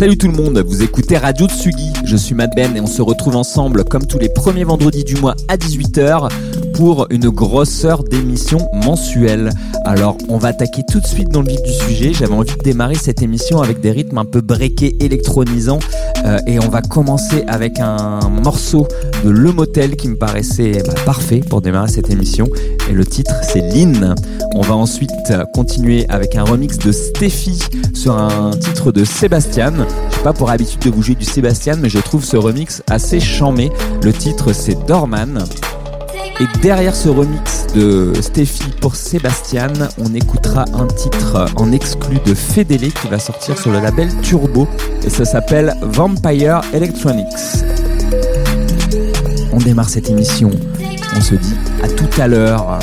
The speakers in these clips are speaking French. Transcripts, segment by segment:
Salut tout le monde, vous écoutez Radio Tsugi, je suis Mad Ben et on se retrouve ensemble comme tous les premiers vendredis du mois à 18h pour une grosse heure d'émission mensuelle. Alors on va attaquer tout de suite dans le vif du sujet, j'avais envie de démarrer cette émission avec des rythmes un peu breakés, électronisants euh, et on va commencer avec un morceau de Le Motel qui me paraissait bah, parfait pour démarrer cette émission et le titre c'est Lynn. On va ensuite continuer avec un remix de Steffi sur un titre de Sébastien. J'ai pas pour habitude de bouger du Sébastien, mais je trouve ce remix assez chamé. Le titre c'est Dorman. Et derrière ce remix de Steffi pour Sébastien, on écoutera un titre en exclu de Fedele qui va sortir sur le label Turbo et ça s'appelle Vampire Electronics. On démarre cette émission. On se dit à tout à l'heure.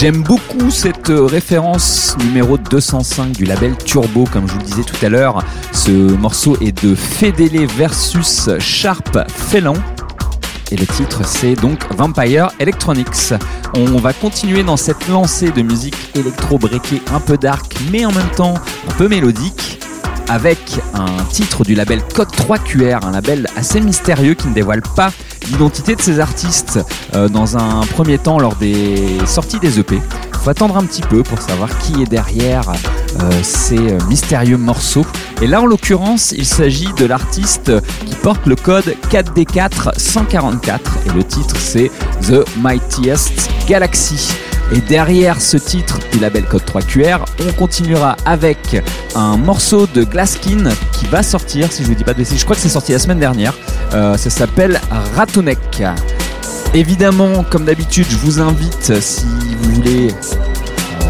J'aime beaucoup cette référence numéro 205 du label Turbo, comme je vous le disais tout à l'heure. Ce morceau est de Fedele versus Sharp Felon. Et le titre c'est donc Vampire Electronics. On va continuer dans cette lancée de musique électro-breakée un peu dark mais en même temps un peu mélodique avec un titre du label Code 3 QR, un label assez mystérieux qui ne dévoile pas l'identité de ces artistes euh, dans un premier temps lors des sorties des EP. Il faut attendre un petit peu pour savoir qui est derrière euh, ces mystérieux morceaux. Et là, en l'occurrence, il s'agit de l'artiste qui porte le code 4D4 144 et le titre c'est The Mightiest Galaxy. Et derrière ce titre du label Code 3 QR, on continuera avec un morceau de Glaskin qui va sortir, si je vous dis pas de bêtises, je crois que c'est sorti la semaine dernière. Euh, ça s'appelle Ratounek. Évidemment, comme d'habitude, je vous invite, si vous voulez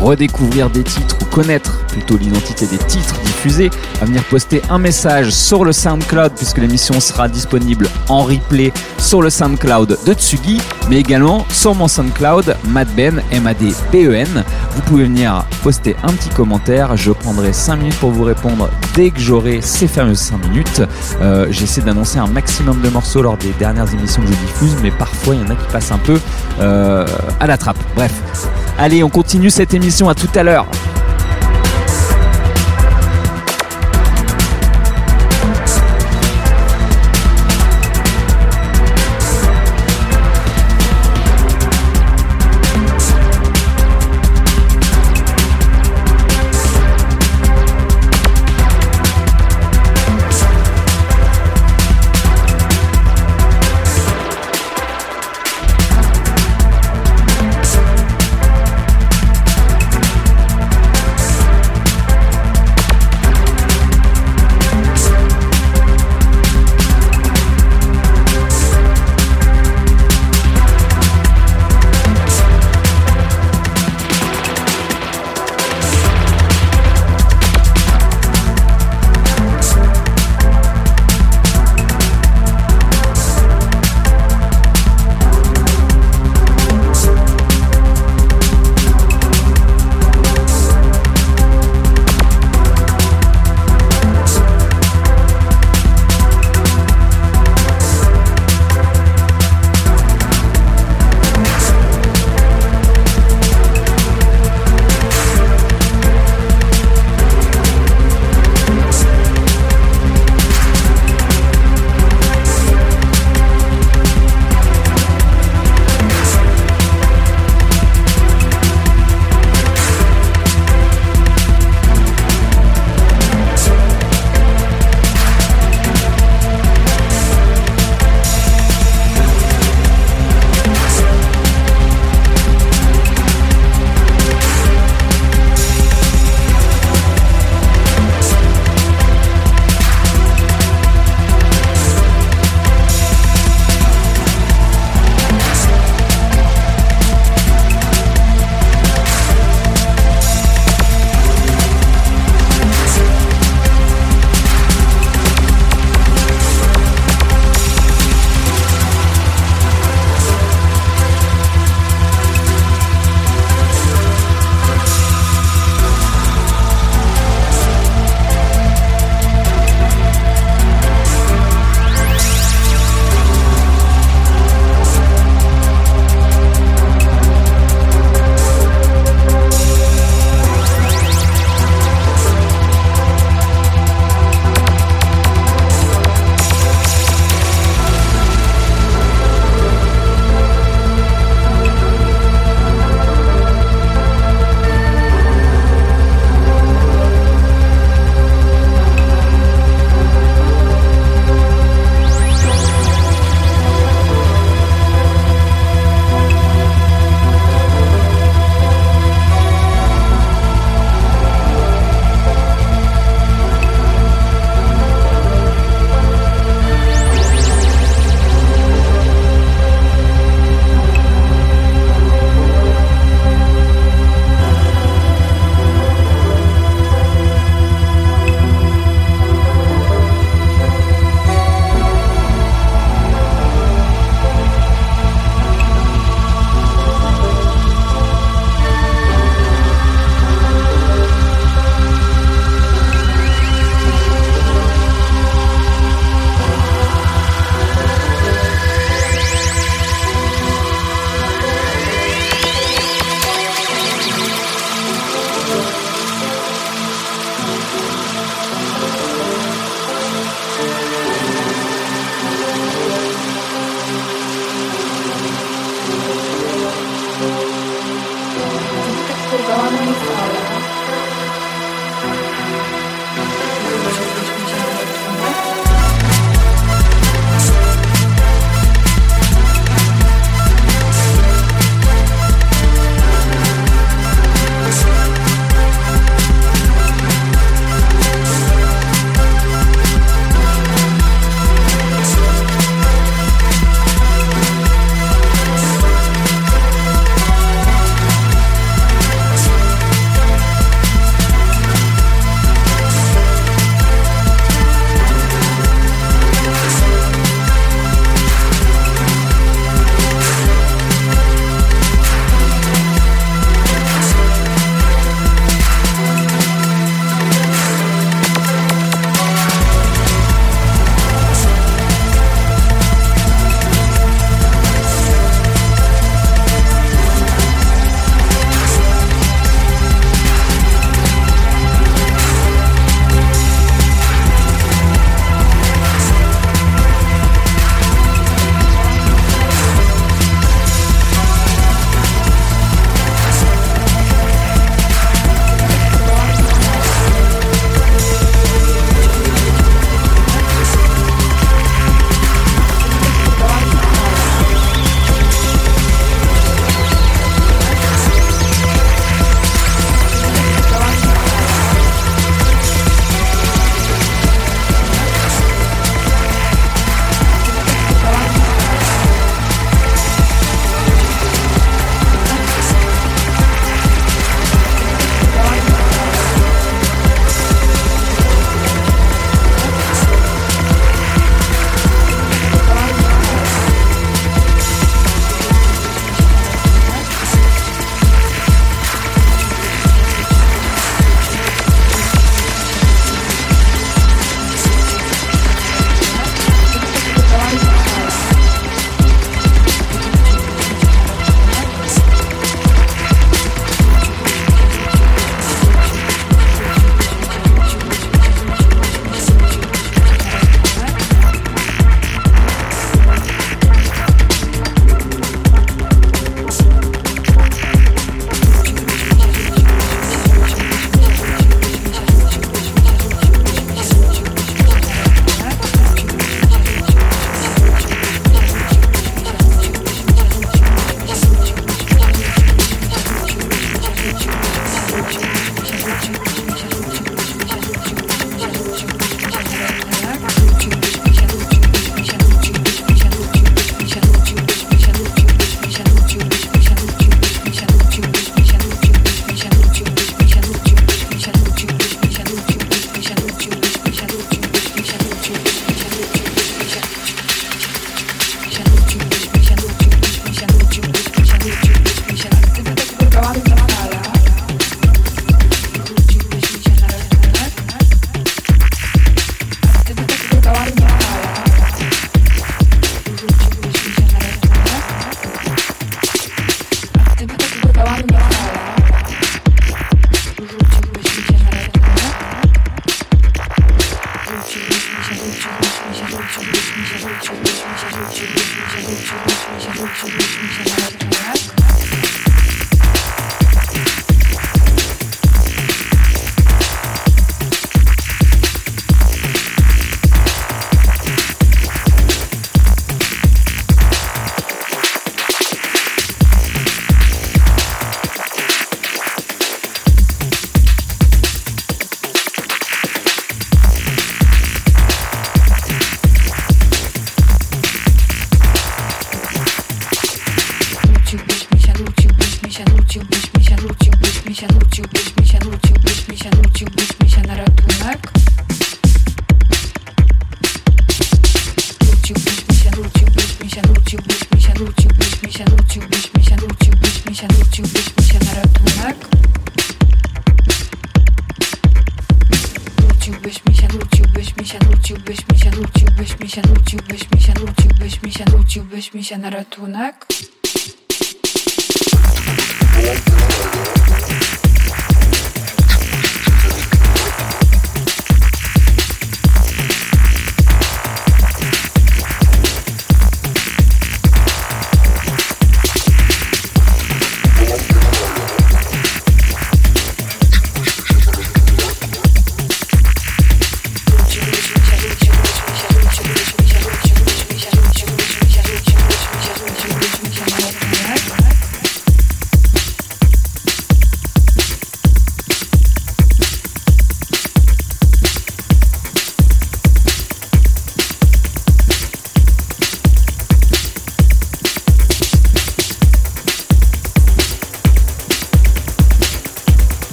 redécouvrir des titres ou connaître plutôt l'identité des titres diffusés, à venir poster un message sur le SoundCloud puisque l'émission sera disponible en replay sur le SoundCloud de Tsugi, mais également sur mon SoundCloud Madben M-A-D-B-E-N. Vous pouvez venir poster un petit commentaire, je prendrai 5 minutes pour vous répondre dès que j'aurai ces fameuses 5 minutes. Euh, j'essaie d'annoncer un maximum de morceaux lors des dernières émissions que je diffuse, mais parfois il y en a qui passent un peu euh, à la trappe. Bref, allez, on continue cette émission, à tout à l'heure.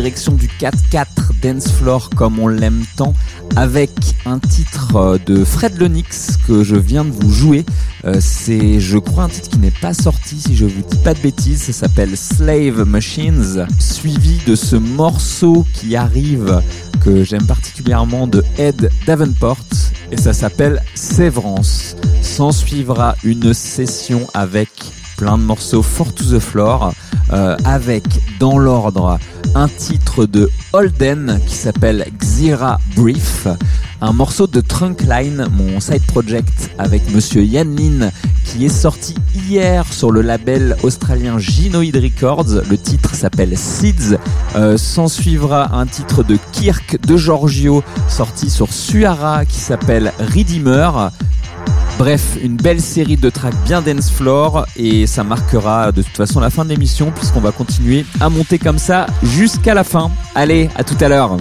Direction du 4-4 dance floor comme on l'aime tant avec un titre euh, de Fred Lenix que je viens de vous jouer. Euh, c'est, je crois, un titre qui n'est pas sorti si je vous dis pas de bêtises. Ça s'appelle Slave Machines, suivi de ce morceau qui arrive que j'aime particulièrement de Ed Davenport et ça s'appelle Sévrance. S'en suivra une session avec plein de morceaux for to the floor euh, avec dans l'ordre un titre de Holden qui s'appelle Xira Brief, un morceau de Trunkline, mon side project avec monsieur Yann Lin qui est sorti hier sur le label australien Ginoid Records. Le titre s'appelle Seeds. Euh, suivra un titre de Kirk de Giorgio sorti sur Suara qui s'appelle Redeemer. Bref, une belle série de tracks bien dance floor et ça marquera de toute façon la fin de l'émission puisqu'on va continuer à monter comme ça jusqu'à la fin. Allez, à tout à l'heure.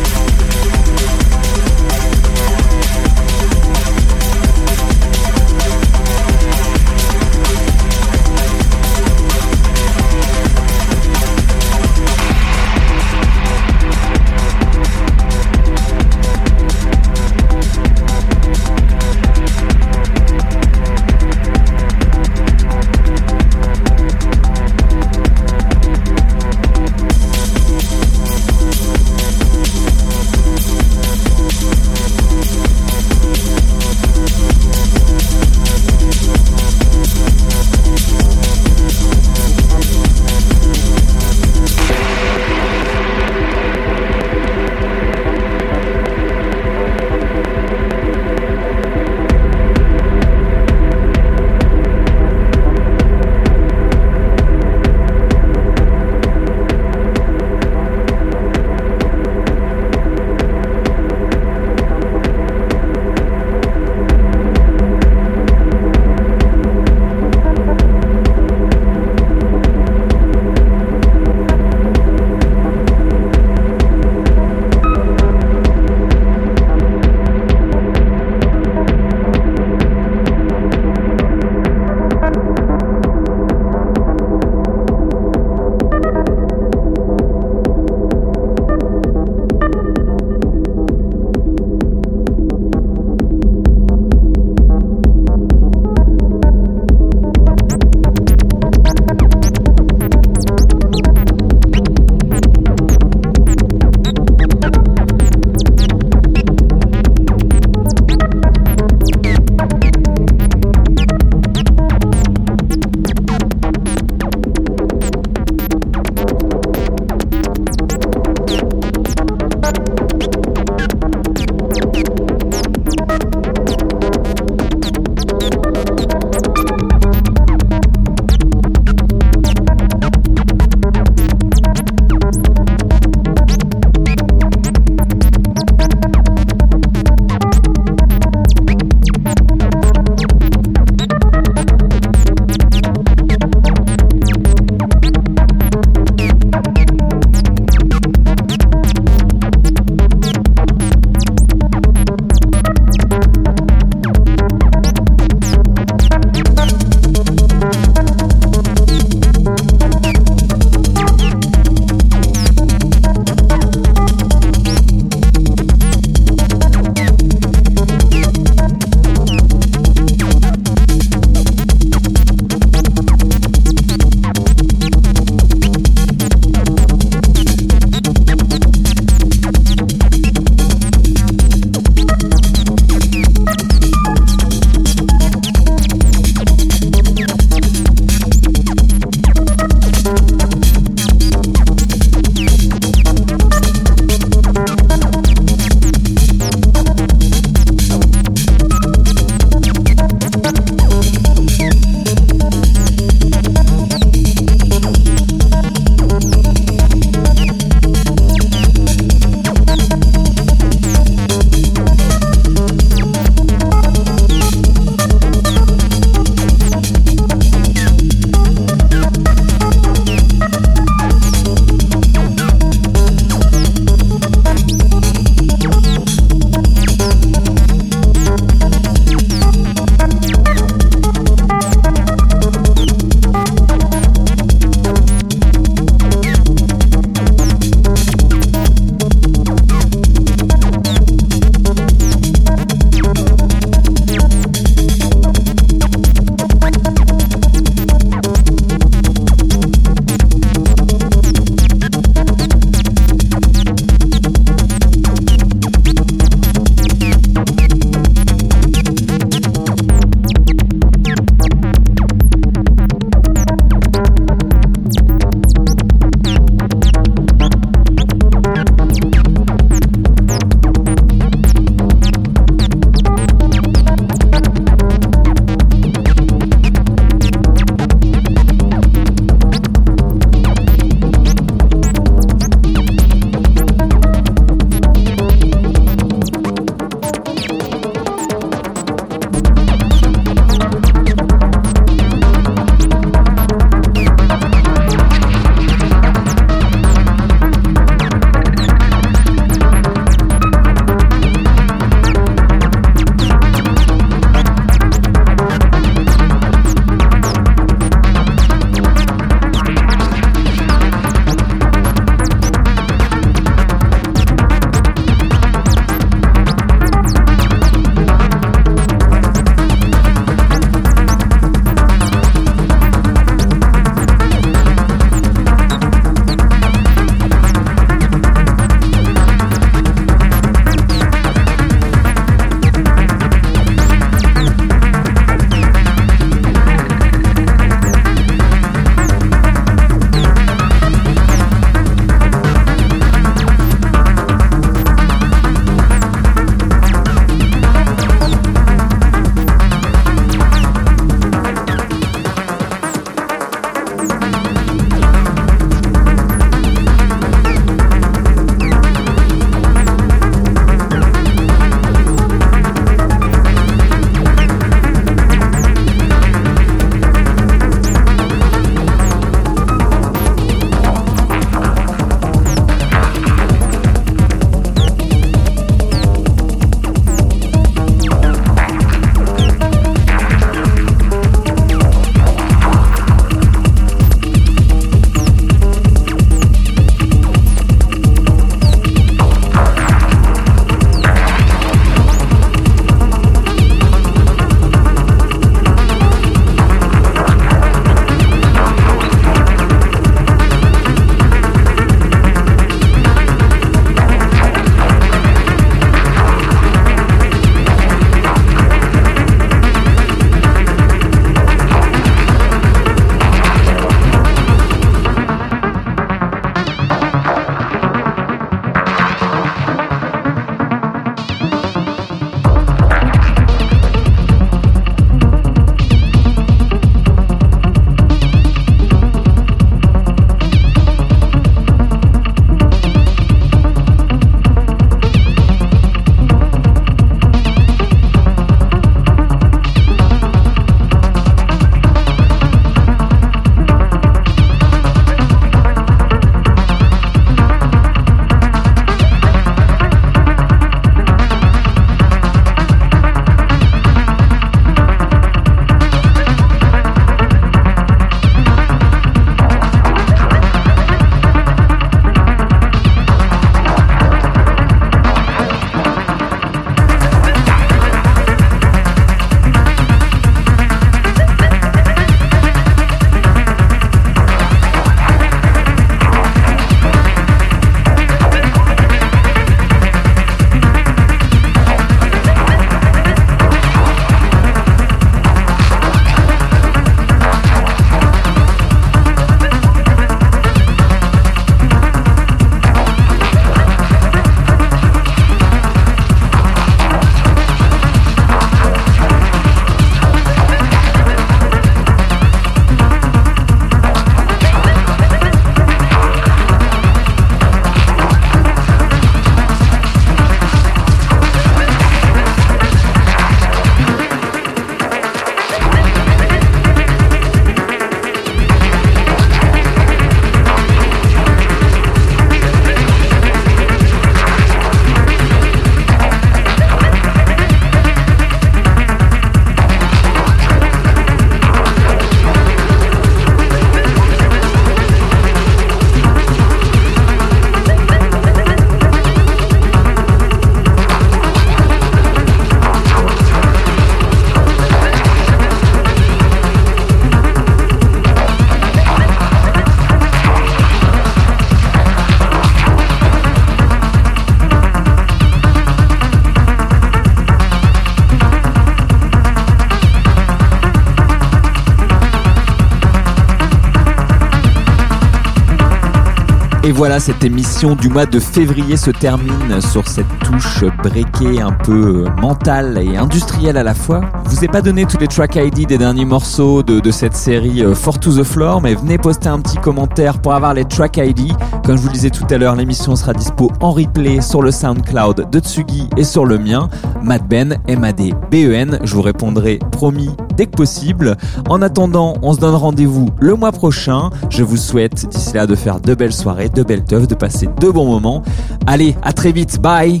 Voilà, cette émission du mois de février se termine sur cette touche breakée un peu mentale et industrielle à la fois. Je vous ai pas donné tous les track ID des derniers morceaux de, cette série euh, For to the Floor, mais venez poster un petit commentaire pour avoir les track ID. Comme je vous le disais tout à l'heure, l'émission sera dispo en replay sur le SoundCloud de Tsugi et sur le mien, Madben, M-A-D-B-E-N. Je vous répondrai promis dès que possible. En attendant, on se donne rendez-vous le mois prochain. Je vous souhaite d'ici là de faire de belles soirées, de belles teufs, de passer de bons moments. Allez, à très vite, bye